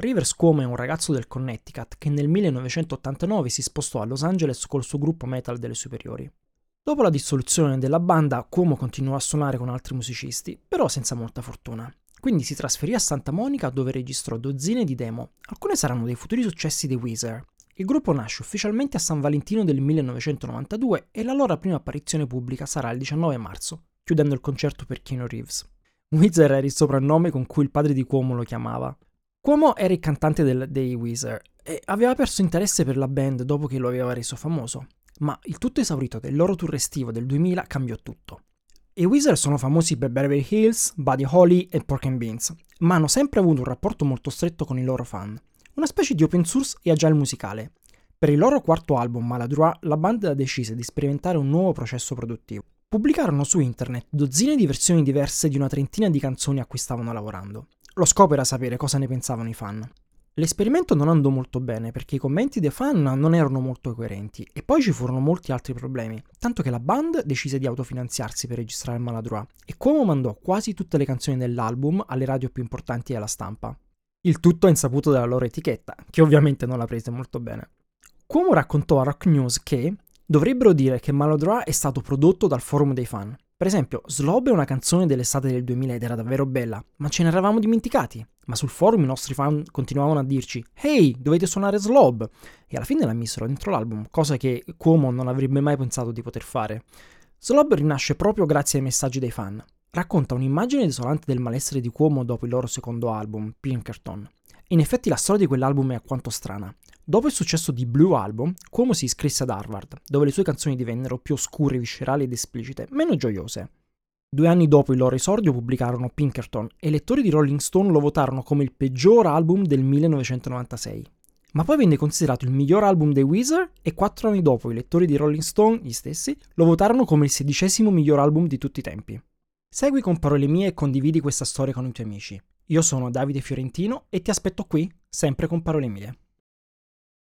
Rivers Cuomo è un ragazzo del Connecticut che nel 1989 si spostò a Los Angeles col suo gruppo metal delle superiori. Dopo la dissoluzione della banda, Cuomo continuò a suonare con altri musicisti, però senza molta fortuna. Quindi si trasferì a Santa Monica dove registrò dozzine di demo. Alcune saranno dei futuri successi dei Weezer. Il gruppo nasce ufficialmente a San Valentino del 1992 e la loro prima apparizione pubblica sarà il 19 marzo, chiudendo il concerto per Keanu Reeves. Weezer era il soprannome con cui il padre di Cuomo lo chiamava. Cuomo era il cantante del, dei Weezer e aveva perso interesse per la band dopo che lo aveva reso famoso, ma il tutto esaurito del loro tour estivo del 2000 cambiò tutto. I Weezer sono famosi per Beverly Hills, Buddy Holly e Pork and Beans, ma hanno sempre avuto un rapporto molto stretto con i loro fan, una specie di open source e agile musicale. Per il loro quarto album, Maladroit, la band decise di sperimentare un nuovo processo produttivo. Pubblicarono su internet dozzine di versioni diverse di una trentina di canzoni a cui stavano lavorando. Lo scopo era sapere cosa ne pensavano i fan. L'esperimento non andò molto bene perché i commenti dei fan non erano molto coerenti e poi ci furono molti altri problemi, tanto che la band decise di autofinanziarsi per registrare Maladroit e Cuomo mandò quasi tutte le canzoni dell'album alle radio più importanti e alla stampa. Il tutto è insaputo dalla loro etichetta, che ovviamente non la prese molto bene. Cuomo raccontò a Rock News che dovrebbero dire che Maladroit è stato prodotto dal forum dei fan, per esempio, Slob è una canzone dell'estate del 2000 ed era davvero bella, ma ce ne eravamo dimenticati. Ma sul forum i nostri fan continuavano a dirci Ehi, dovete suonare Slob! E alla fine la misero dentro l'album, cosa che Cuomo non avrebbe mai pensato di poter fare. Slob rinasce proprio grazie ai messaggi dei fan. Racconta un'immagine desolante del malessere di Cuomo dopo il loro secondo album, Pinkerton. In effetti la storia di quell'album è alquanto strana. Dopo il successo di Blue Album, Cuomo si iscrisse ad Harvard, dove le sue canzoni divennero più oscure, viscerali ed esplicite, meno gioiose. Due anni dopo il loro esordio pubblicarono Pinkerton e i lettori di Rolling Stone lo votarono come il peggior album del 1996. Ma poi venne considerato il miglior album dei Weezer e quattro anni dopo i lettori di Rolling Stone, gli stessi, lo votarono come il sedicesimo miglior album di tutti i tempi. Segui con parole mie e condividi questa storia con i tuoi amici. Io sono Davide Fiorentino e ti aspetto qui, sempre con parole mie.